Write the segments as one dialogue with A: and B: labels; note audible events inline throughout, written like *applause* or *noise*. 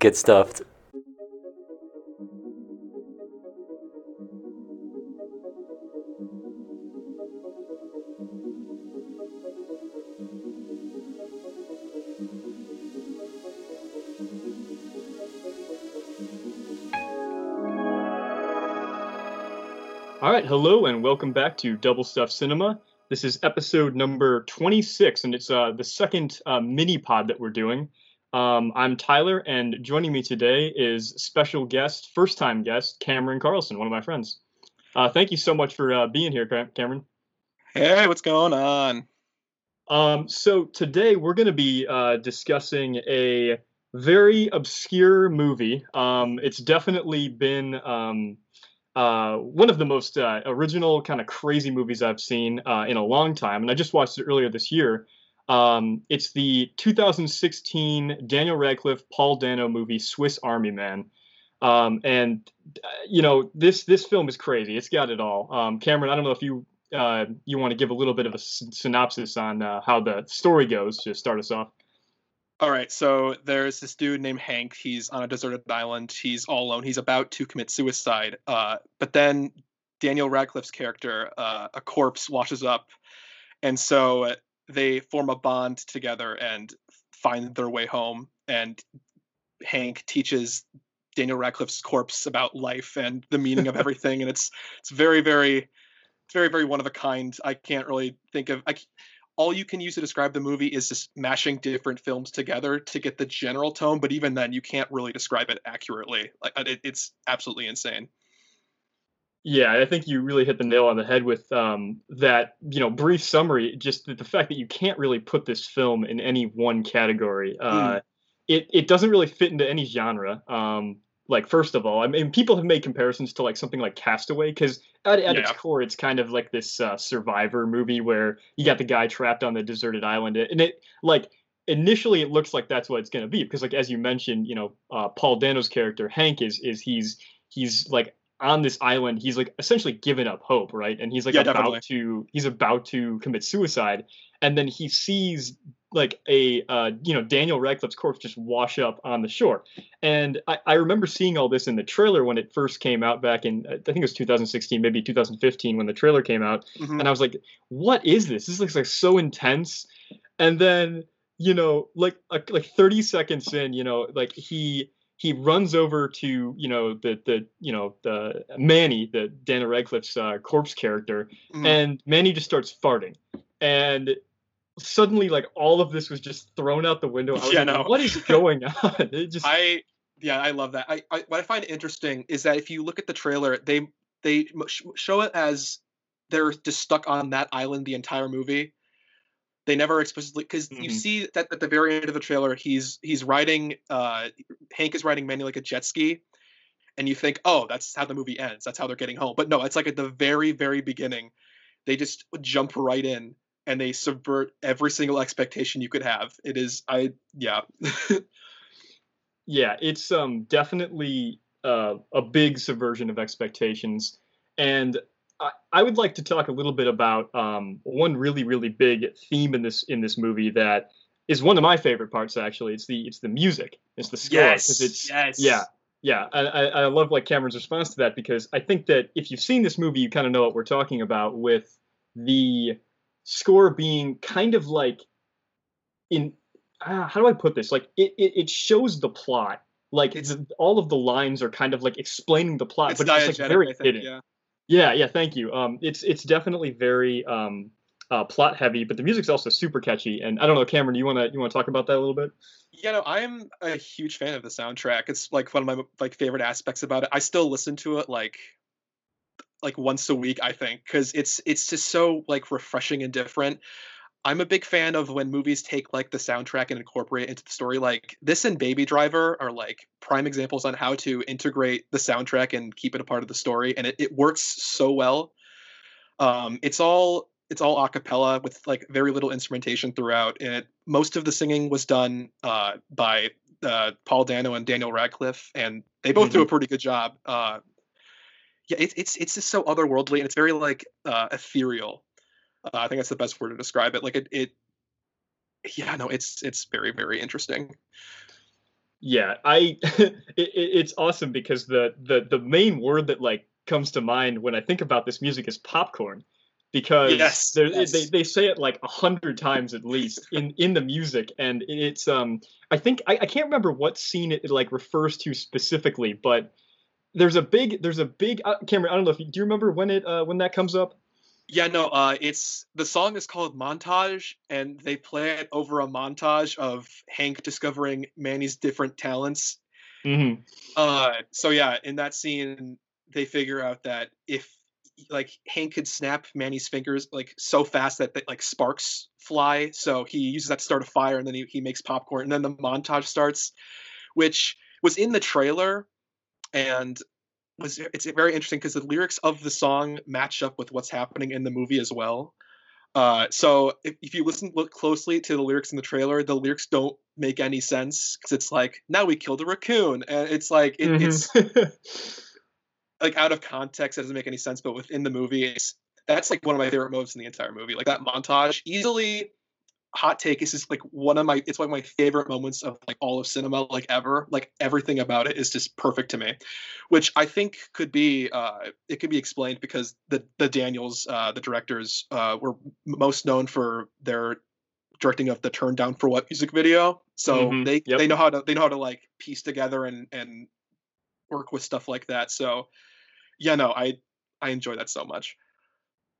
A: Get stuffed.
B: All right, hello and welcome back to Double Stuff Cinema. This is episode number 26, and it's uh, the second uh, mini pod that we're doing. Um, I'm Tyler, and joining me today is special guest, first time guest, Cameron Carlson, one of my friends. Uh, thank you so much for uh, being here, Cameron.
C: Hey, what's going on?
B: Um, so today we're going to be uh, discussing a very obscure movie. Um, it's definitely been um, uh, one of the most uh, original, kind of crazy movies I've seen uh, in a long time, and I just watched it earlier this year. Um, it's the 2016 Daniel Radcliffe, Paul Dano movie, Swiss Army Man. Um, and uh, you know this this film is crazy. It's got it all. Um, Cameron, I don't know if you uh, you want to give a little bit of a synopsis on uh, how the story goes to start us off.
C: All right, so there's this dude named Hank. He's on a deserted island. He's all alone. He's about to commit suicide. Uh, but then Daniel Radcliffe's character, uh, a corpse, washes up, and so they form a bond together and find their way home. And Hank teaches Daniel Radcliffe's corpse about life and the meaning of *laughs* everything, and it's it's very very it's very very one of a kind. I can't really think of I, all you can use to describe the movie is just mashing different films together to get the general tone but even then you can't really describe it accurately like uh, it, it's absolutely insane
B: Yeah, I think you really hit the nail on the head with um, that, you know, brief summary. Just the, the fact that you can't really put this film in any one category. Uh,
C: Mm.
B: It it doesn't really fit into any genre. Um, like first of all, I mean, people have made comparisons to like something like Castaway because at, at its core, it's kind of like this uh, survivor movie where you got the guy trapped on the deserted island, and it like initially it looks like that's what it's going to be because like as you mentioned, you know, uh, Paul Dano's character Hank is is he's he's like on this island he's like essentially given up hope right? And he's like
C: Yeah,
B: about
C: definitely.
B: to he's about to commit suicide. And then he sees like a uh, you know daniel radcliffe's corpse just wash up on the shore. And I, I remember seeing all this in the trailer when it first came out back in i think it was 2016 maybe 2015 when the trailer came out.
C: Mhm.
B: and i was like what is this? This looks like so intense. And then you know like like, like 30 seconds in you know like he he runs over to you know the the you know the Manny the Daniel Radcliffe's uh, corpse character
C: Mhm.
B: and Manny just starts farting. And suddenly like all of this was just thrown out the window. I was *laughs*
C: Yeah,
B: like,
C: no.
B: what is *laughs* going on? It just
C: i yeah i love that. I, I what i find interesting is that if you look at the trailer they they sh- show it as they're just stuck on that island the entire movie they never explicitly because you
B: Mhm.
C: see that at the very end of the trailer he's he's riding uh hank is riding Manny like a jet ski and you think oh that's how the movie ends. That's how they're getting home. But no it's like at the very very beginning they just jump right in and they subvert every single expectation you could have. It is i yeah. *laughs*
B: Yeah it's um definitely uh, a big subversion of expectations. And I, would like to talk a little bit about um, one really really big theme in this in this movie that is one of my favorite parts actually. It's the it's the music. It's the score 'cause it's
C: yes.
B: yeah yeah. I, I love like cameron's response to that because i think that if you've seen this movie you kind of know what we're talking about with the score being kind of like in ah, how do i put this? Like it, it, it shows the plot. Like
C: It's-
B: all of the lines are kind of like explaining the plot
C: it's
B: but it's like very hidden.
C: yeah
B: yeah, yeah, thank you. Um, it's it's definitely very um, uh, plot heavy, but the music's also super catchy. And I don't know, Cameron, do you wanna you wanna talk about that a little bit?
C: you know i'm a huge fan of the soundtrack it's like one of my like favorite aspects about it i still listen to it like like once a week i think because it's it's just so like refreshing and different i'm a big fan of when movies take like the soundtrack and incorporate it into the story like this and baby driver are like prime examples on how to integrate the soundtrack and keep it a part of the story and it, it works so well. Um it's all it's all a cappella with like very little instrumentation throughout and it, most of the singing was done uh, by uh, paul dano and daniel radcliffe and they both do a pretty good job uh, yeah it's it's it's just so otherworldly and it's very like uh, ethereal uh, i think that's the best word to describe it like it, it yeah no it's it's very very interesting
B: Yeah, I *laughs* it, it's awesome because the the the main word that like comes to mind when I think about this music is popcorn because
C: Yes,
B: yes. they they say it like a hundred times at least in in the music and it's um I think I, I can't remember what scene it, it like refers to specifically but there's a big there's a big uh, Cameron I don't know if you do you remember when it uh when that comes up
C: Yeah, no, uh, it's the song is called Montage, and they play it over a montage of Hank discovering Manny's different talents.
B: hmm
C: Uh, so yeah, in that scene, they figure out that if like Hank could snap Manny's fingers like so fast that, that like sparks fly, so he uses that to start a fire, and then he, he makes popcorn, and then the montage starts, which was in the trailer, and was it's very interesting because the lyrics of the song match up with what's happening in the movie as well. Uh, so if, if you listen look closely to the lyrics in the trailer, the lyrics don't make any sense because it's like now we killed a raccoon, and it's like it, it's *laughs* like out of context. It doesn't make any sense, but within the movie, it's that's like one of my favorite moments in the entire movie. Like that montage, easily hot take is just like one of my it's one of my favorite moments of like all of cinema like ever. Like everything about it is just perfect to me which i think could be uh it could be explained because the the daniels uh the directors uh were most known for their directing of the turn down for what music video. So
B: Mhm,
C: they
B: yep.
C: they know how to they know how to like piece together and and work with stuff like that. So yeah no i i enjoy that so much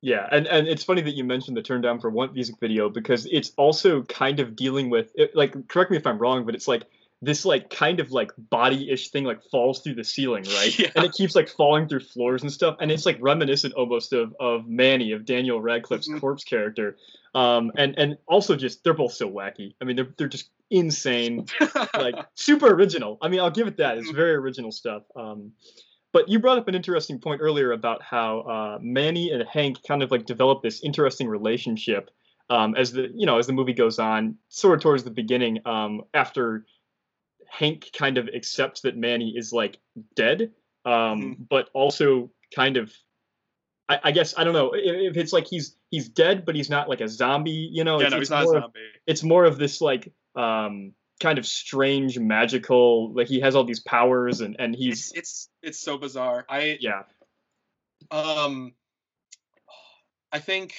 B: Yeah, and and it's funny that you mentioned the turn down for one music video because it's also kind of dealing with it, like correct me if I'm wrong, but it's like this like kind of like body-ish thing like falls through the ceiling, right? *laughs*
C: Yeah.
B: And it keeps like falling through floors and stuff, and it's like reminiscent almost of of Manny of Daniel Radcliffe's
C: Mhm.
B: corpse character. Um, and and also just they're both so wacky. I mean, they're they're just insane *laughs* like super original. I mean, I'll give it that. It's
C: Mhm.
B: very original stuff. Um, but you brought up an interesting point earlier about how uh, Manny and Hank kind of like develop this interesting relationship um, as the you know as the movie goes on, sort of towards the beginning. Um, after Hank kind of accepts that Manny is like dead, um,
C: Mhm.
B: but also kind of. I, I guess I don't know if, it's like he's he's dead, but he's not like a zombie. You know,
C: yeah
B: it's,
C: no
B: it's
C: he's not a
B: more
C: zombie
B: it's more of this like um kind of strange magical like he has all these powers and and he's
C: it's it's it's so bizarre. I
B: yeah.
C: um i think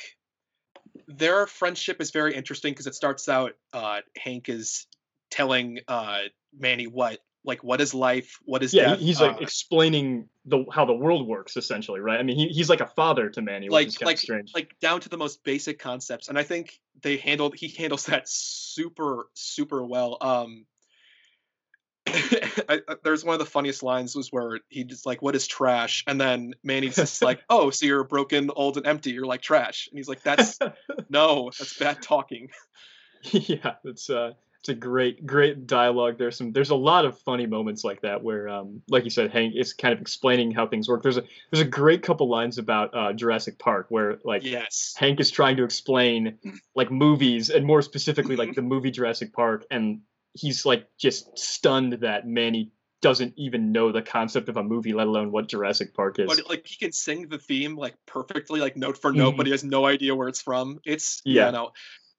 C: their friendship is very interesting because it starts out uh hank is telling uh manny what like what is life? What is
B: yeah
C: death?
B: he's like
C: uh,
B: explaining the how the world works essentially right? I mean he, he's like a father to manny which
C: like
B: is kind
C: like
B: of strange.
C: like down to the most basic concepts and i think they handled he handles that super super well um *laughs* I, I- there's one of the funniest lines was where he just like what is trash? And then manny's just like *laughs* oh so you're broken old and empty. You're like trash. And he's like that's *laughs* no that's bad talking.
B: Yeah it's uh it's a great great dialogue there's some there's a lot of funny moments like that where um like you said hank is kind of explaining how things work there's a there's a great couple lines about uh jurassic park where like
C: yes
B: Hank is trying to explain like movies and more specifically like the movie Jurassic Park and he's like just stunned that Manny doesn't even know the concept of a movie let alone what Jurassic Park is.
C: but like he can sing the theme like perfectly like note for note
B: Mhm.
C: but he has no idea where it's from it's yeah,
B: Yeah.
C: no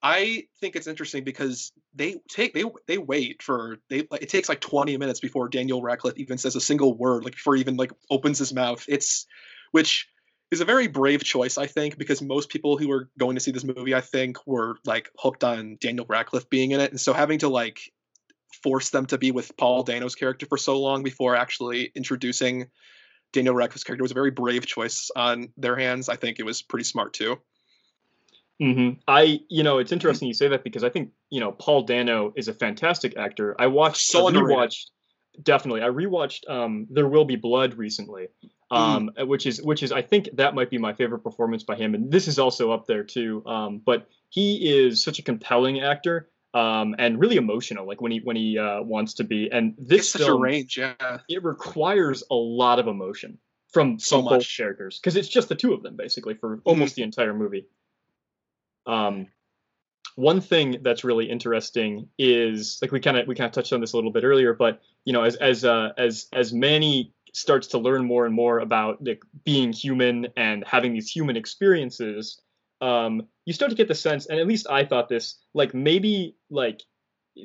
C: i think it's interesting because they take they they wait for they it takes like 20 minutes before daniel radcliffe even says a single word like before he even like opens his mouth it's which is a very brave choice i think because most people who were going to see this movie i think were like hooked on daniel radcliffe being in it and so having to like force them to be with paul dano's character for so long before actually introducing Daniel Radcliffe's character was a very brave choice on their hands. I think it was pretty smart too.
B: Hmm I, you know, it's interesting you say that because I think you know Paul Dano is a fantastic actor. I watched,
C: So
B: I rewatched, definitely. I rewatched um, There Will Be Blood recently, um, which is which is I think that might be my favorite performance by him, and this is also up there too. Um, but he is such a compelling actor. Um, and really emotional, like when he when he uh, wants to be. And
C: It's
B: this
C: such a range, yeah.
B: it requires a lot of emotion from
C: So
B: from both
C: much.
B: characters because it's just the two of them basically for almost the entire movie. Um, one thing that's really interesting is like we kind of we kind of touched on this a little bit earlier, but you know as as uh, as as Manny starts to learn more and more about like being human and having these human experiences, um, you start to get the sense, and at least I thought this, like maybe like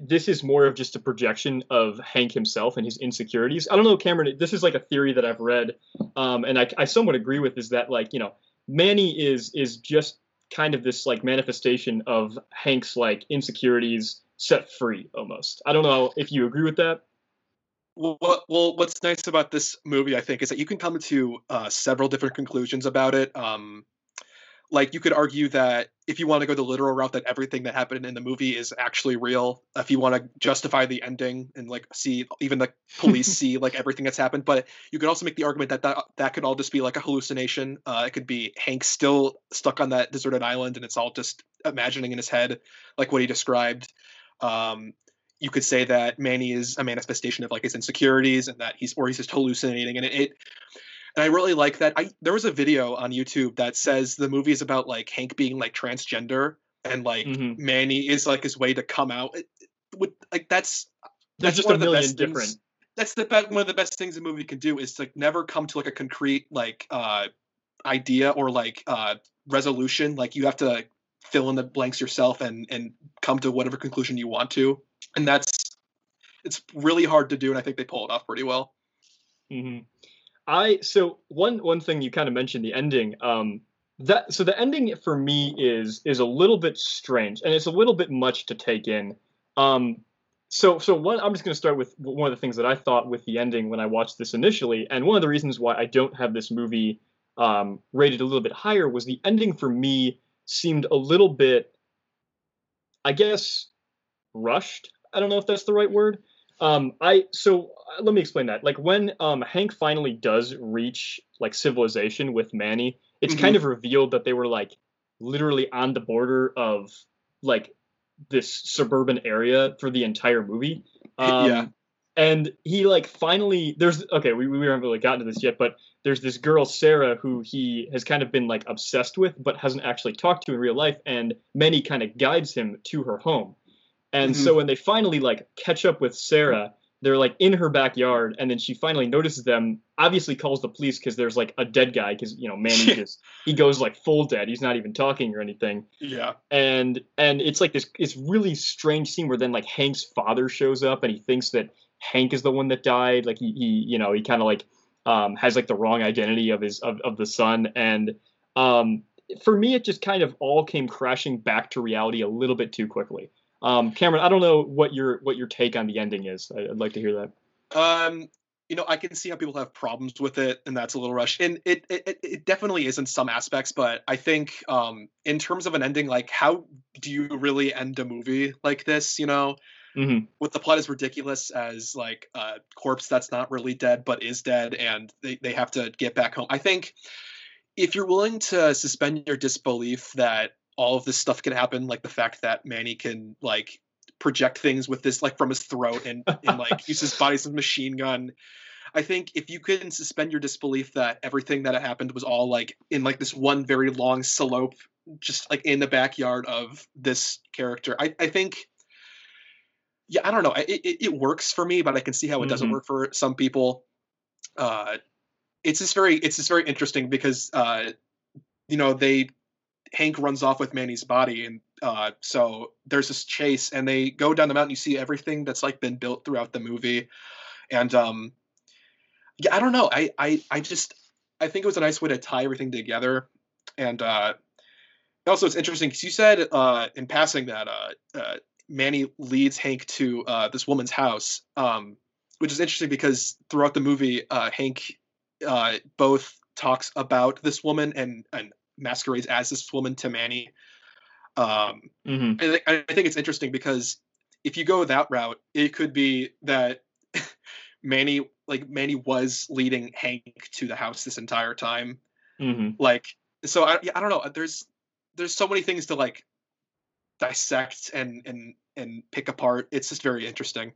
B: this is more of just a projection of Hank himself and his insecurities. I don't know, Cameron. This is like a theory that I've read, um, and I, I somewhat agree with. Is that like you know Manny is is just kind of this like manifestation of Hank's like insecurities set free almost. I don't know if you agree with that.
C: Well, well, what's nice about this movie, I think, is that you can come to uh, several different conclusions about it. Um, like you could argue that if you want to go the literal route that everything that happened in the movie is actually real if you want to justify the ending and like see even the police *laughs* see like everything that's happened but you could also make the argument that that, that could all just be like a hallucination. Uh, it could be hank still stuck on that deserted island and it's all just imagining in his head like what he described. Um, you could say that manny is a manifestation of like his insecurities and that he's or he's just hallucinating and it, it and I really like that. I there was a video on YouTube that says the movie is about like Hank being like transgender and like mm-hmm. Manny is like his way to come out. With like that's
B: that's just a million different. Things,
C: that's the best, one of the best things a movie can do is to like never come to like a concrete like uh idea or like uh resolution. Like you have to fill in the blanks yourself and and come to whatever conclusion you want to. And that's it's really hard to do, and I think they pull it off pretty well.
B: Mm-hmm. I so one one thing you kind of mentioned the ending. Um, that so the ending for me is is a little bit strange and it's a little bit much to take in. Um, so so one I'm just going to start with one of the things that I thought with the ending when I watched this initially, and one of the reasons why I don't have this movie um, rated a little bit higher was the ending for me seemed a little bit, I guess, rushed. I don't know if that's the right word. Um, I so uh, let me explain that. Like when um, Hank finally does reach like civilization with Manny, it's mm-hmm. kind of revealed that they were like literally on the border of like this suburban area for the entire movie. *laughs* Um, yeah. And he like finally there's okay we, we haven't really gotten to this yet, but there's this girl Sarah who he has kind of been like obsessed with, but hasn't actually talked to in real life, and Manny kind of guides him to her home. And mm-hmm. so when they finally like catch up with Sarah, they're like in her backyard, and then she finally notices them. Obviously, calls the police because there's like a dead guy because you know Manny *laughs* just he goes like full dead. He's not even talking or anything.
C: Yeah.
B: And and it's like this it's really strange scene where then like Hank's father shows up and he thinks that Hank is the one that died. Like he, he you know he kind of like um, has like the wrong identity of his of, of the son and um, for me it just kind of all came crashing back to reality a little bit too quickly um, Cameron, I don't know what your what your take on the ending is. I'd like to hear that.
C: Um, you know, I can see how people have problems with it, and that's a little rushed. And it it, it definitely is in some aspects, but I think um, in terms of an ending, like how do you really end a movie like this? You know, mm-hmm. with the plot as ridiculous as like a corpse that's not really dead but is dead, and they they have to get back home. I think if you're willing to suspend your disbelief that all of this stuff can happen, like the fact that Manny can like project things with this like from his throat and, and like *laughs* use his body as a machine gun. I think if you can suspend your disbelief that everything that happened was all like in like this one very long slope, just like in the backyard of this character, I, I think, yeah, I don't know, it, it, it works for me, but I can see how it mm-hmm. doesn't work for some people. Uh, it's just very, it's just very interesting because, uh, you know, they Hank runs off with Manny's body, and uh, so there's this chase, and they go down the mountain. You see everything that's like been built throughout the movie, and um, yeah, I don't know. I I I just I think it was a nice way to tie everything together, and uh, also it's interesting because you said uh, in passing that uh, uh, Manny leads Hank to uh, this woman's house, um, which is interesting because throughout the movie, uh, Hank both talks about this woman and and masquerades as this woman to Manny. Um, mm-hmm. I, th- I think it's interesting because if you go that route, it could be that *laughs* Manny, like Manny, was leading Hank to the house this entire time. Mm-hmm. Like, so I, I don't know. There's there's so many things to like dissect and and and pick apart. It's just very interesting.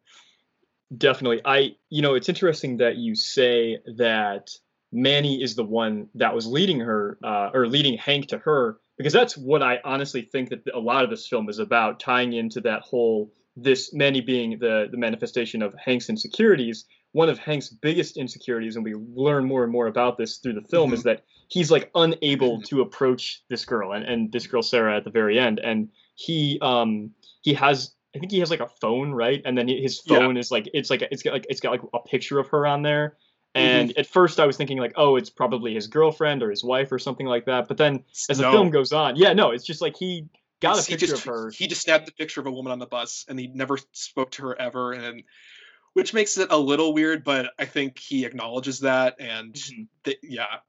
B: Definitely. I you know, it's interesting that you say that Manny is the one that was leading her uh, or leading Hank to her because that's what I honestly think that a lot of this film is about tying into that whole this Manny being the the manifestation of Hank's insecurities. One of Hank's biggest insecurities, and we learn more and more about this through the film, mm-hmm. is that he's like unable to approach this girl and, and this girl Sarah at the very end, and he um he has I think he has like a phone, right? And then his
C: Yeah.
B: phone is like it's like it's got like it's got like a picture of her on there.
C: Mm-hmm.
B: And at first I was thinking like, oh, it's probably his girlfriend or his wife or something like that. But then as the
C: No.
B: film goes on, yeah, no, it's just like he got
C: It's-
B: a picture
C: just,
B: of her.
C: He just snapped a picture of a woman on the bus, and he never spoke to her ever, and which makes it a little weird. But I think he acknowledges that, and
B: Mhm.
C: th- yeah.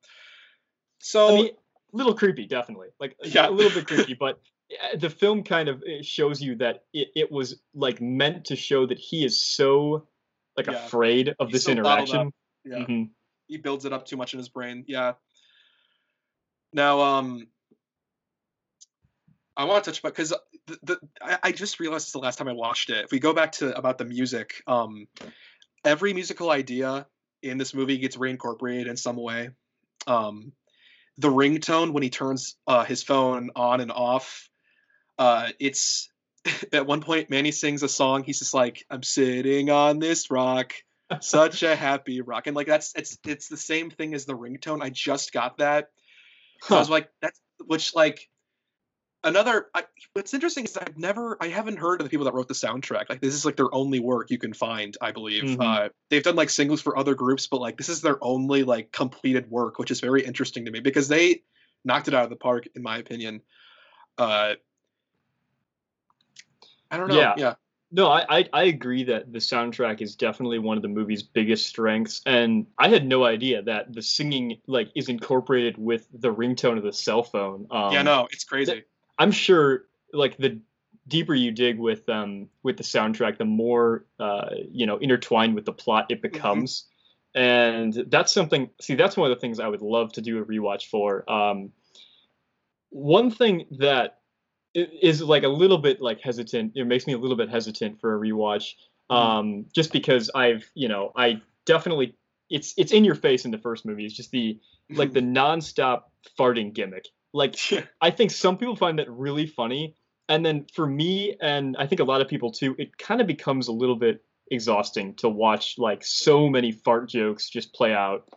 C: So
B: I mean, a little creepy, definitely. Like
C: Yeah.
B: a little bit creepy, *laughs* but uh, the film kind of shows you that it, it was like meant to show that he is so like
C: Yeah.
B: afraid of
C: He's
B: this
C: so
B: interaction.
C: Yeah,
B: Mhm.
C: he builds it up too much in his brain. Yeah. Now, um, I want to touch about because the, the I, I just realized this the last time I watched it. If we go back to about the music, um, every musical idea in this movie gets reincorporated in some way. Um, the ringtone when he turns uh, his phone on and off, uh, it's *laughs* at one point Manny sings a song. He's just like, "I'm sitting on this rock." Such a happy rock. And like that's it's it's the same thing as the ringtone. I just got that. So i was like that's which like another I, what's interesting is i've never i haven't heard of the people that wrote the soundtrack. Like this is like their only work you can find i believe.
B: Mhm.
C: uh they've done like singles for other groups but like this is their only like completed work which is very interesting to me because they knocked it out of the park in my opinion. Uh i don't know.
B: Yeah.
C: yeah
B: No, I, I I agree that the soundtrack is definitely one of the movie's biggest strengths, and I had no idea that the singing like is incorporated with the ringtone of the cell phone. Um,
C: yeah no it's crazy
B: I'm sure like the deeper you dig with um with the soundtrack, the more uh you know intertwined with the plot it becomes, and that's something. See, that's one of the things I would love to do a rewatch for. Um, one thing that is like a little bit like hesitant. It makes me a little bit hesitant for a rewatch, um, just because I've you know I definitely it's it's in your face in the first movie. It's just the like the nonstop farting gimmick. Like *laughs* I think some people find that really funny, and then for me and I think a lot of people too, it kind of becomes a little bit exhausting to watch like so many fart jokes just play out.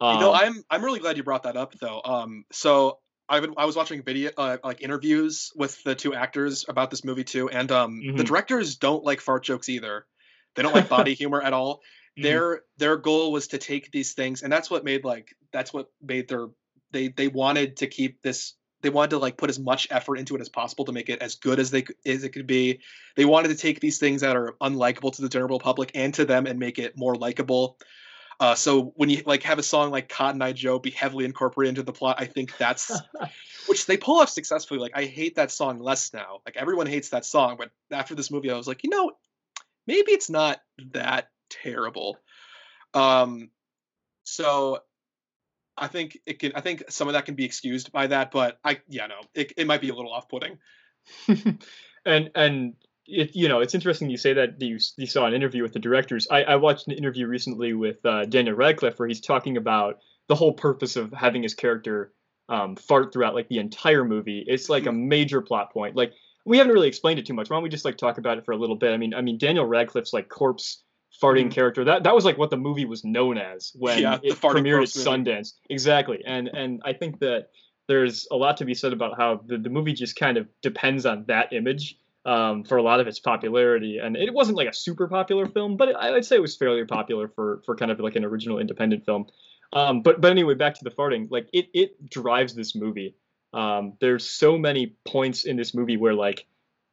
B: Um,
C: you know, I'm I'm really glad you brought that up though. Um, so I've been, I was watching video uh, like interviews with the two actors about this movie too, and um, the
B: Mhm.
C: directors don't like fart jokes either. They don't like body *laughs* humor at all.
B: Mhm.
C: Their their goal was to take these things, and that's what made like that's what made their they they wanted to keep this. They wanted to like put as much effort into it as possible to make it as good as they as it could be. They wanted to take these things that are unlikable to the general public and to them and make it more likable. Uh, so when you like have a song like Cotton Eye Joe be heavily incorporated into the plot, I think that's *laughs* which they pull off successfully. Like I hate that song less now. Like everyone hates that song, but after this movie, I was like, you know, maybe it's not that terrible. Um, so I think it can. I think some of that can be excused by that, but I yeah no, it it might be a little off-putting. *laughs*
B: and and it you know it's interesting you say that you, you saw an interview with the directors. I, I watched an interview recently with uh, Daniel Radcliffe where he's talking about the whole purpose of having his character um, fart throughout like the entire movie. It's like a major plot point. Like we haven't really explained it too much. Why don't we just like talk about it for a little bit? I mean, I mean Daniel Radcliffe's like corpse farting
C: Mhm.
B: character that that was like what the movie was known as when
C: Yeah,
B: it premiered at
C: movie.
B: Sundance. Exactly, and and I think that there's a lot to be said about how the, the movie just kind of depends on that image um, for a lot of its popularity. And it wasn't like a super popular film, but I would say it was fairly popular for for kind of like an original independent film. Um, but but anyway, back to the farting. Like it it drives this movie. Um, there's so many points in this movie where like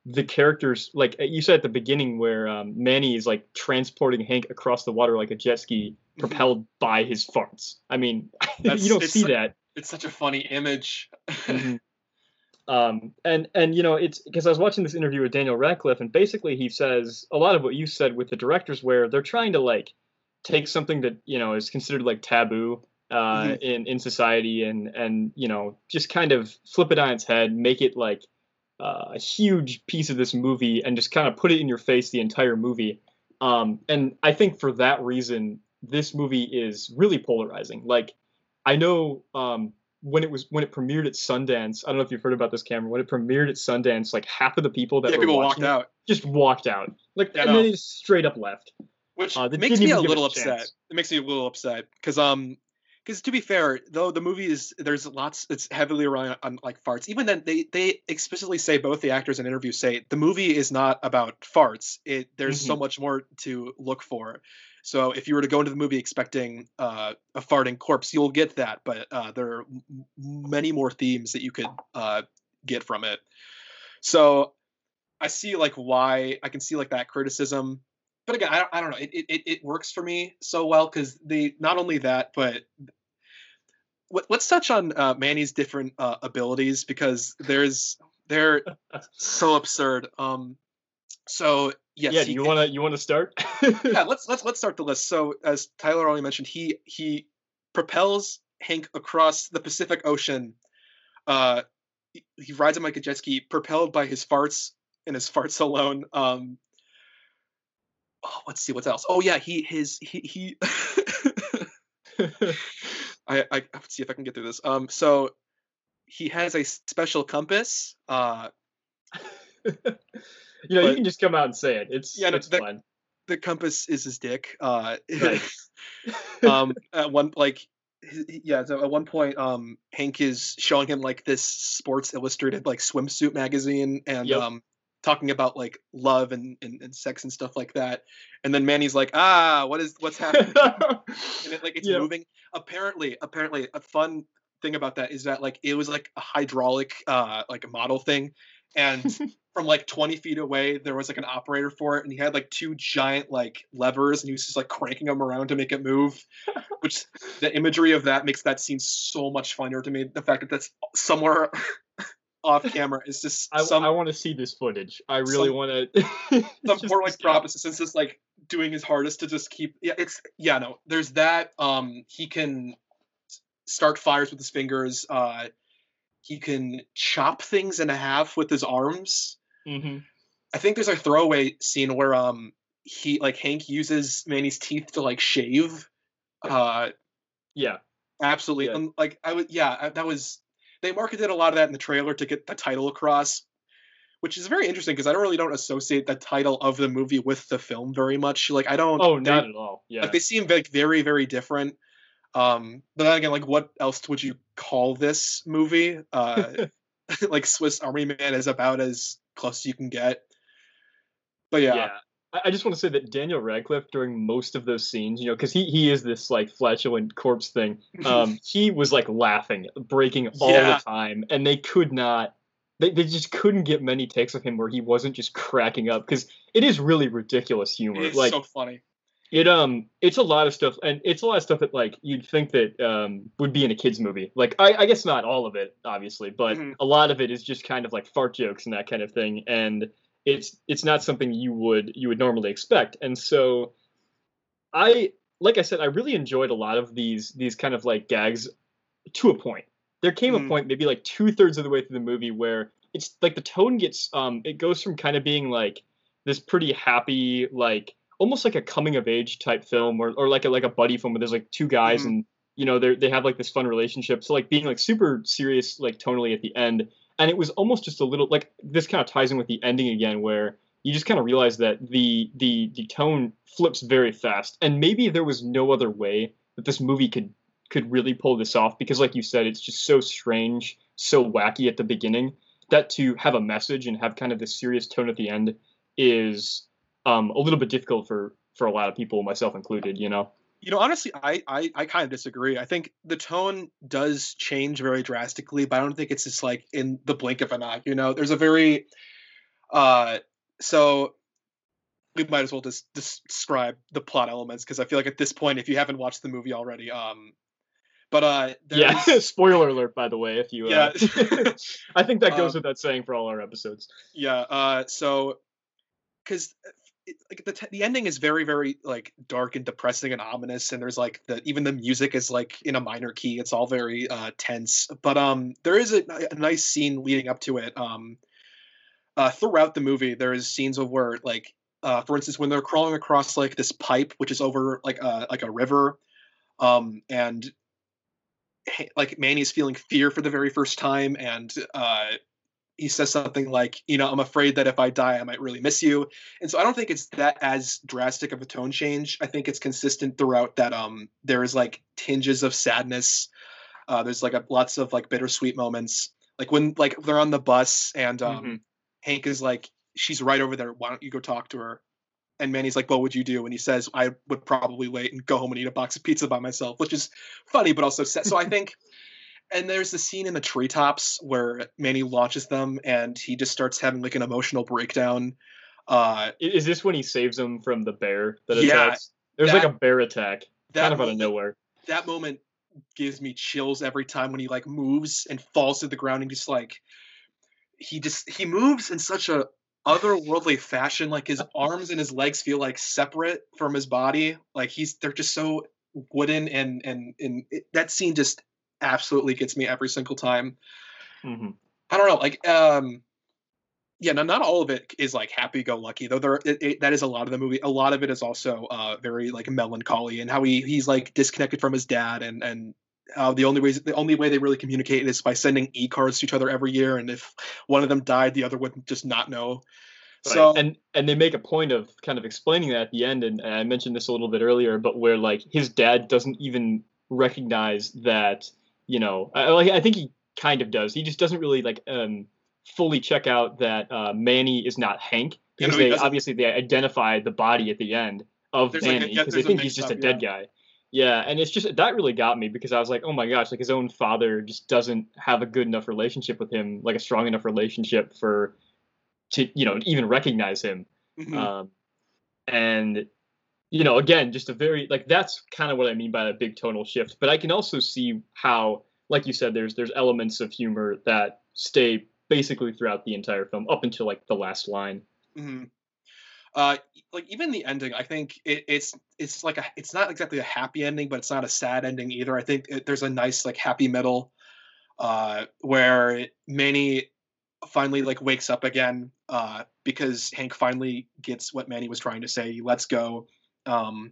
B: the characters like you said at the beginning where um, Manny is like transporting Hank across the water like a jet ski propelled by his farts. I mean, *laughs* you don't see
C: su-
B: that.
C: It's such a funny image.
B: Mhm. Um, and and you know it's because I was watching this interview with Daniel Radcliffe, and basically he says a lot of what you said with the directors, where they're trying to like take something that you know is considered like taboo uh,
C: Mhm.
B: in in society, and and you know just kind of flip it on its head, make it like uh, a huge piece of this movie, and just kind of put it in your face the entire movie. Um, and I think for that reason, this movie is really polarizing. Like I know um, when it was when it premiered at Sundance. I don't know if you've heard about this, Cameron. When it premiered at Sundance, like half of the people that
C: yeah,
B: were
C: people
B: watching
C: walked
B: it
C: out,
B: just walked out. Like
C: Yeah,
B: and
C: no.
B: then they straight up left.
C: which
B: Uh,
C: makes me a little
B: a chance.
C: upset. It makes me a little upset because um, because to be fair, though the movie is there's lots it's heavily reliant on, like farts. Even then, they they explicitly say both the actors in interviews say the movie is not about farts. It there's mm-hmm. so much more to look for. So if you were to go into the movie expecting uh, a farting corpse, you'll get that. But uh, there are many more themes that you could uh, get from it. So I see like why I can see like that criticism but again, I don't, I don't know. It, it, it works for me so well because the not only that, but let's touch on uh, Manny's different uh, abilities because there's they're *laughs* so absurd. Um, so yes,
B: yeah. Do you want to you want to start?
C: yeah, *laughs* let's let's let's start the list. So as Tyler already mentioned, he he propels Hank across the Pacific Ocean. Uh, he, rides him like a jet ski, propelled by his farts and his farts alone. Um, oh, let's see what else. Oh yeah, he his he he. *laughs* I I let's see if I can get through this. Um, so he has a special compass. Uh, *laughs*
B: you know, but, you can just come out and say it. It's yeah, it's
C: the,
B: fine.
C: The compass is his dick. Uh, *laughs* *laughs* um, at one like yeah so at one point um hank is showing him like this sports illustrated like swimsuit magazine and yep. um talking about like love and, and, and, sex and stuff like that. And then Manny's like, ah, what is what's happening? *laughs* and it, like it's moving. Apparently, apparently a fun thing about that is that like it was like a hydraulic uh like a model thing. And *laughs* from like 20 feet away, there was like an operator for it, and he had like two giant like levers, and he was just like cranking them around to make it move. *laughs* Which the imagery of that makes that scene so much funnier to me. The fact that that's somewhere *laughs* off camera is just
B: I,
C: some,
B: I want to see this footage. I really want to.
C: some poor like prop since just like doing his hardest to just keep. Yeah, it's yeah no. There's that. Um, he can start fires with his fingers. Uh, he can chop things in half with his arms.
B: Mm-hmm.
C: I think there's a throwaway scene where um he like Hank uses Manny's teeth to like shave. Uh,
B: yeah,
C: absolutely. Yeah. And, like I would, yeah, that was they marketed a lot of that in the trailer to get the title across, which is very interesting because I don't really don't associate the title of the movie with the film very much. Like I don't.
B: Oh, not at all. Yeah.
C: Like they seem like very very different. Um, but then again, like what else would you call this movie? Uh, *laughs* *laughs* like Swiss Army Man is about as close as you can get. But yeah. yeah.
B: I just want to say that Daniel Radcliffe during most of those scenes, you know, because he he is this like flatulent corpse thing. Um, *laughs* he was like laughing, breaking all yeah. the time, and they could not. They, they just couldn't get many takes of him where he wasn't just cracking up because it is really ridiculous humor.
C: It's
B: like
C: so funny.
B: It um it's a lot of stuff and it's a lot of stuff that like you'd think that um would be in a kids movie. Like I, I guess not all of it, obviously, but mm-hmm. a lot of it is just kind of like fart jokes and that kind of thing. And it's it's not something you would you would normally expect and so i like i said i really enjoyed a lot of these these kind of like gags to a point there came mm. a mm-hmm. point maybe like two-thirds of the way through the movie where it's like the tone gets um it goes from kind of being like this pretty happy like almost like a coming of age type film or, or like a like a buddy film where there's like two guys mm. and you know they they have like this fun relationship. So like being like super serious like tonally at the end. And it was almost just a little like this kind of ties in with the ending again where you just kind of realize that the the the tone flips very fast. And maybe there was no other way that this movie could could really pull this off because like you said it's just so strange so wacky at the beginning. That to have a message and have kind of this serious tone at the end is um, a little bit difficult for for a lot of people myself included you know
C: you know, honestly, I, I I kind of disagree. I think the tone does change very drastically, but I don't think it's just like in the blink of an eye. You know, there's a very uh so we might as well just, just describe the plot elements because I feel like at this point, if you haven't watched the movie already, um, but uh,
B: yeah, *laughs* spoiler alert, by the way, if you uh, yeah, *laughs* I think that goes um, without saying for all our episodes.
C: Yeah, uh, so because like the, t- the ending is very very like dark and depressing and ominous and there's like the even the music is like in a minor key it's all very uh tense but um there is a, a nice scene leading up to it um uh throughout the movie there is scenes of where like uh for instance when they're crawling across like this pipe which is over like uh like a river um and like Manny's feeling fear for the very first time and uh he says something like, you know, I'm afraid that if I die, I might really miss you. And so I don't think it's that as drastic of a tone change. I think it's consistent throughout that um there is like tinges of sadness. Uh, there's like a, lots of like bittersweet moments. Like when like they're on the bus and um
B: Mhm.
C: Hank is like, she's right over there. Why don't you go talk to her? And Manny's like, what would you do? And he says, I would probably wait and go home and eat a box of pizza by myself, which is funny, but also sad. So I think, and there's the scene in the treetops where Manny launches them and he just starts having like an emotional breakdown. Uh,
B: Is this when he saves him from the bear that
C: Yeah,
B: attacks? There's like a bear attack,
C: that
B: kind of out of nowhere.
C: that moment gives me chills every time when he like moves and falls to the ground and just like he just he moves in such a otherworldly fashion like his *laughs* arms and his legs feel like separate from his body like he's they're just so wooden and and and it, that scene just absolutely gets me every single time
B: hmm
C: i don't know like um yeah no, not all of it is like happy-go-lucky though there it, it, that is a lot of the movie a lot of it is also uh very like melancholy and how he he's like disconnected from his dad and and uh, the only ways the only way they really communicate is by sending e-cards to each other every year and if one of them died the other would just not know
B: Right.
C: so
B: and and they make a point of kind of explaining that at the end, and, and I mentioned this a little bit earlier, but where like his dad doesn't even recognize that, you know, I, I think he kind of does. He just doesn't really like um fully check out that uh, Manny is not Hank
C: Yeah,
B: because they obviously they identify the body at the end of
C: There's like a-
B: Manny
C: yeah,
B: because they think he's just a
C: mix-up,
B: dead guy. Yeah, and it's just that really got me because I was like, oh my gosh, like his own father just doesn't have a good enough relationship with him, like a strong enough relationship for to you know even recognize him.
C: mhm.
B: Um, and you know, again, just a very like that's kind of what I mean by a big tonal shift. But I can also see how, like you said, there's there's elements of humor that stay basically throughout the entire film up until like the last line.
C: hmm Uh, like even the ending, I think it, it's it's like a it's not exactly a happy ending, but it's not a sad ending either. I think it, there's a nice like happy middle, uh, where Manny finally like wakes up again, uh, because Hank finally gets what Manny was trying to say. He lets go, um,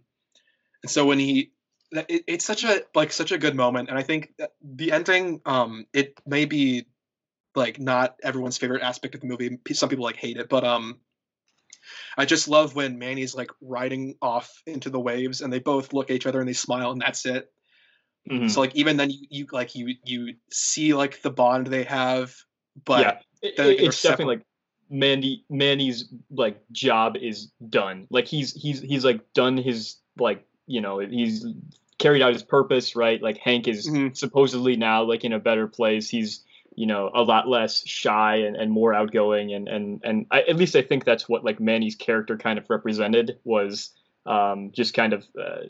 C: and so when he, it, it's such a like such a good moment, and I think the ending, um, it may be like not everyone's favorite aspect of the movie. Some people like hate it, but um. I just love when Manny's like riding off into the waves and they both look at each other and they smile and that's it.
B: Mhm.
C: So like even then you, you like you you see like the bond they have, but
B: yeah, it- it's definitely like Mandy Manny's like job is done. Like he's he's he's like done his like you know he's carried out his purpose right. Like Hank is
C: Mhm.
B: supposedly now like in a better place. He's you know a lot less shy and, and more outgoing and and and I, at least I think that's what like Manny's character kind of represented was um, just kind of uh,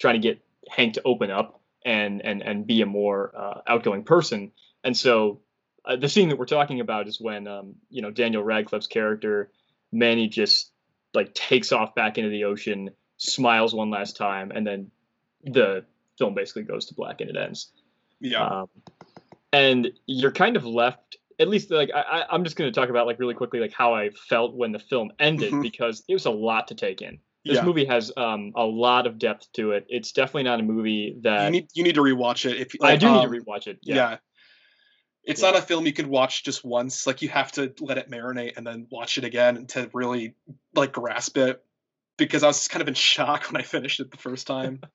B: trying to get Hank to open up and and and be a more uh, outgoing person. And so uh, the scene that we're talking about is when um, you know Daniel Radcliffe's character Manny just like takes off back into the ocean, smiles one last time, and then the film basically goes to black and it ends.
C: yeah.
B: Um, and you're kind of left, at least like I, I- I'm just going to talk about like really quickly like how I felt when the film ended
C: Mhm.
B: because it was a lot to take in. This
C: yeah.
B: movie has um, a lot of depth to it. It's definitely not a movie that
C: you need you need to rewatch it if
B: I
C: like,
B: do need
C: um,
B: to rewatch it.
C: Yeah.
B: Yeah.
C: It's
B: Yeah.
C: not a film you can watch just once. Like you have to let it marinate and then watch it again to really like grasp it. Because I was kind of in shock *laughs* when I finished it the first time. *laughs*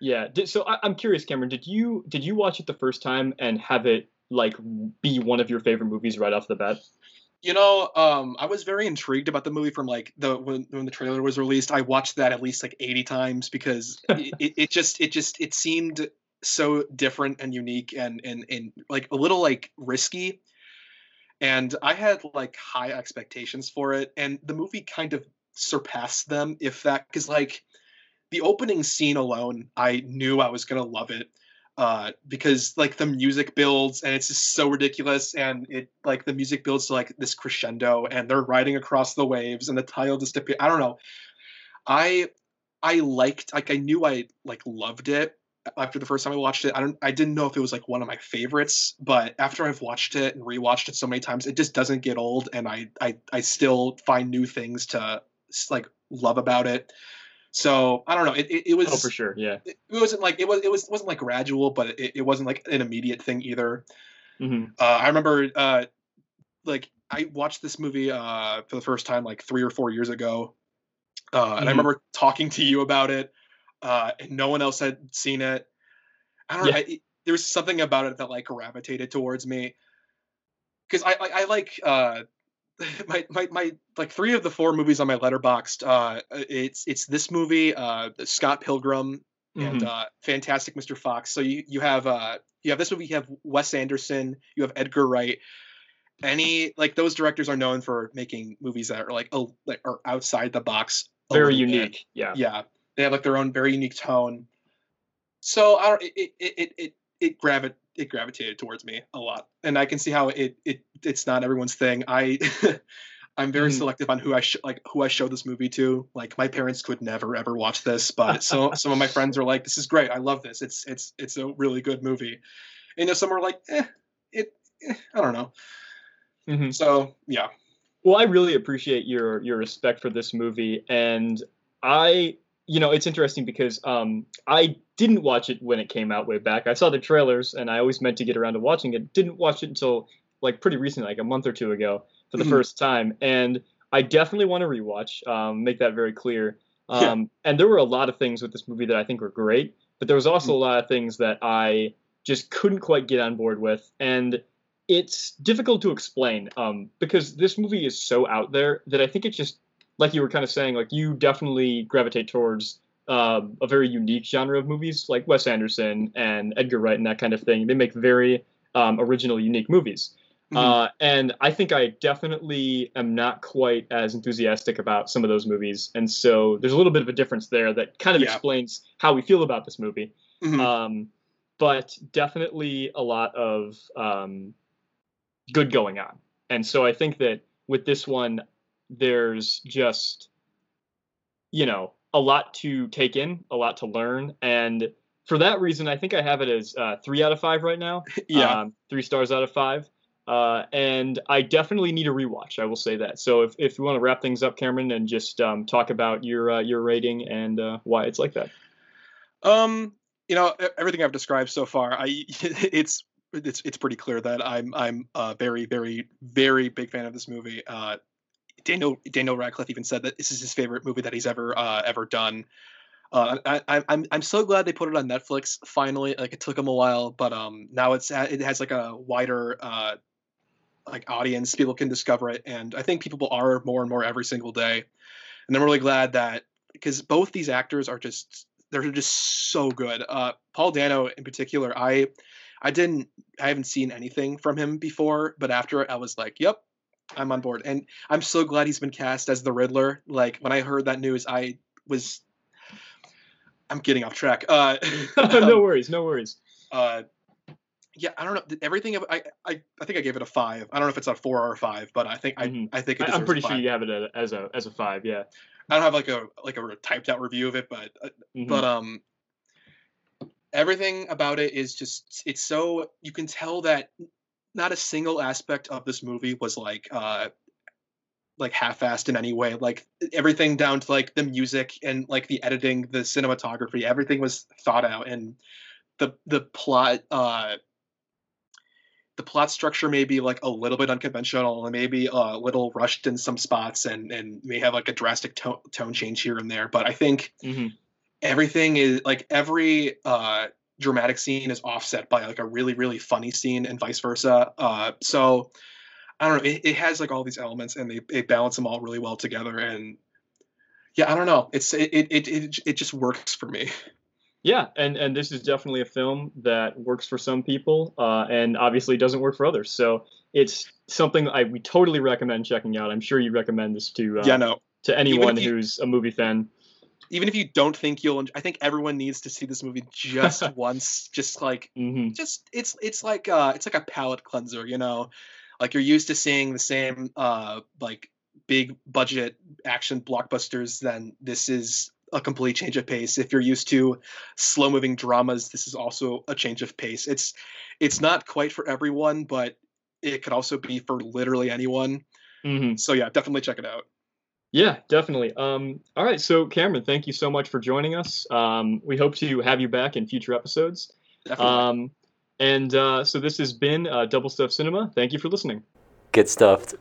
B: Yeah. Did, so I, I'm curious, Cameron. Did you did you watch it the first time and have it like be one of your favorite movies right off the bat?
C: You know, um, I was very intrigued about the movie from like the when, when the trailer was released. I watched that at least like eighty times because *laughs* it, it, it just it just it seemed so different and unique and and and like a little like risky. And I had like high expectations for it, and the movie kind of surpassed them. If that, because like the opening scene alone, I knew I was gonna love it uh because like the music builds and it's just so ridiculous and it like the music builds to like this crescendo and they're riding across the waves and the title just appear i don't know i i liked like i knew i like loved it after the first time i watched it i don't i didn't know if it was like one of my favorites but after i've watched it and rewatched it so many times it just doesn't get old and i i, I still find new things to like love about it so i don't know it, it, it was
B: Oh, for sure. Yeah.
C: it it wasn't like it was it was wasn't like gradual, but it, it wasn't like an immediate thing either.
B: hmm
C: Uh, I remember uh, like I watched this movie uh, for the first time like three or four years ago, uh, and
B: Mhm.
C: I remember talking to you about it, uh, and no one else had seen it. I don't know. I, there was something about it that like gravitated towards me because I, I I like uh *laughs* my my my like three of the four movies on my letterboxd. Uh, it's it's this movie, uh, Scott Pilgrim, and
B: Mhm.
C: uh, Fantastic Mr. Fox. So you you have uh you have this movie. You have Wes Anderson. You have Edgar Wright. Any like those directors are known for making movies that are like oh like are outside the box.
B: very
C: little bit.
B: unique. Yeah.
C: Yeah, they have like their own very unique tone. So I don't. It it it it it gravi- it gravitated towards me a lot, and I can see how it it it's not everyone's thing. I. *laughs* I'm very
B: Mhm.
C: selective on who I sh- like who I show this movie to. Like my parents could never ever watch this, but so *laughs* some of my friends are like, "This is great. I love this. It's it's it's a really good movie." And some are like, "Eh, it, eh, I don't know."
B: Mhm.
C: So yeah,
B: Well, I really appreciate your your respect for this movie, and I, you know, it's interesting because um, I didn't watch it when it came out way back. I saw the trailers, and I always meant to get around to watching it. Didn't watch it until like pretty recently, like a month or two ago, for the
C: Mhm.
B: first time, and I definitely want to rewatch. Um, make that very clear. *laughs*
C: Yeah.
B: Um, and there were a lot of things with this movie that I think were great, but there was also a lot of things that I just couldn't quite get on board with, and it's difficult to explain um, because this movie is so out there that I think it's just like you were kind of saying, like you definitely gravitate towards uh, a very unique genre of movies, like Wes Anderson and Edgar Wright and that kind of thing. They make very um, original, unique movies.
C: Mhm.
B: Uh, and I think I definitely am not quite as enthusiastic about some of those movies, and so there's a little bit of a difference there that kind of
C: Yeah.
B: explains how we feel about this movie
C: Mhm.
B: um, but definitely a lot of um, good going on. And so I think that with this one, there's just, you know, a lot to take in, a lot to learn. And for that reason, I think I have it as uh, three out of five right now. *laughs*
C: yeah.
B: Um, three stars out of five. Uh, and I definitely need a rewatch. I will say that. So if, if you want to wrap things up, Cameron, and just um, talk about your uh, your rating and uh, why it's like that.
C: Um, you know, everything I've described so far, I *laughs* it's it's it's pretty clear that I'm I'm a very very very big fan of this movie. Uh, Daniel Daniel Radcliffe even said that this is his favorite movie that he's ever uh, ever done. Uh, I, I, I'm I'm so glad they put it on Netflix finally. Like it took them a while, but um now it's it has like a wider uh like audience. People can discover it, and I think people are more and more every single day. And I'm really glad that because both these actors are just they're just so good. Uh, Paul Dano in particular, I I didn't I haven't seen anything from him before, but after it, I was like, yep, I'm on board, and I'm so glad he's been cast as the Riddler. Like when I heard that news, I was I'm getting off track. Uh, *laughs*
B: no worries, no worries.
C: uh, yeah, I don't know. Everything I, I I think I gave it a five. I don't know if it's a four or a five, but I think
B: Mhm.
C: I I think
B: I'm pretty sure you have it as a as a five. Yeah.
C: I don't have like a like a typed out review of it, but uh,
B: Mhm.
C: but um everything about it is just it's so you can tell that not a single aspect of this movie was like uh like half-assed in any way. Like everything down to like the music and like the editing the cinematography everything was thought out. And the the plot uh the plot structure may be like a little bit unconventional and maybe a little rushed in some spots and and may have like a drastic tone, tone change here and there. But i think
B: Mhm.
C: everything is like every uh dramatic scene is offset by like a really really funny scene and vice versa uh so i don't know it, it has like all these elements and they, they balance them all really well together and yeah i don't know it's it it it, it, just works for me
B: Yeah, and and this is definitely a film that works for some people, uh, and obviously doesn't work for others. So it's something I we totally recommend checking out. I'm sure you recommend this to uh,
C: yeah no
B: to anyone
C: you-
B: who's a movie fan.
C: Even if you don't think you'll i think everyone needs to see this movie just *laughs* once just like
B: hmm
C: just it's it's like uh it's like a palate cleanser you know? Like you're used to seeing the same uh like big budget action blockbusters then this is a complete change of pace. If you're used to slow moving dramas this is also a change of pace. It's it's not quite for everyone but it could also be for literally anyone.
B: Hmm
C: so yeah definitely check it out
B: Yeah, definitely. Um, all right, so Cameron, thank you so much for joining us. Um, we hope to have you back in future episodes.
C: definitely
B: Um, and uh, so this has been uh, Double Stuff Cinema. Thank you for listening.
A: get stuffed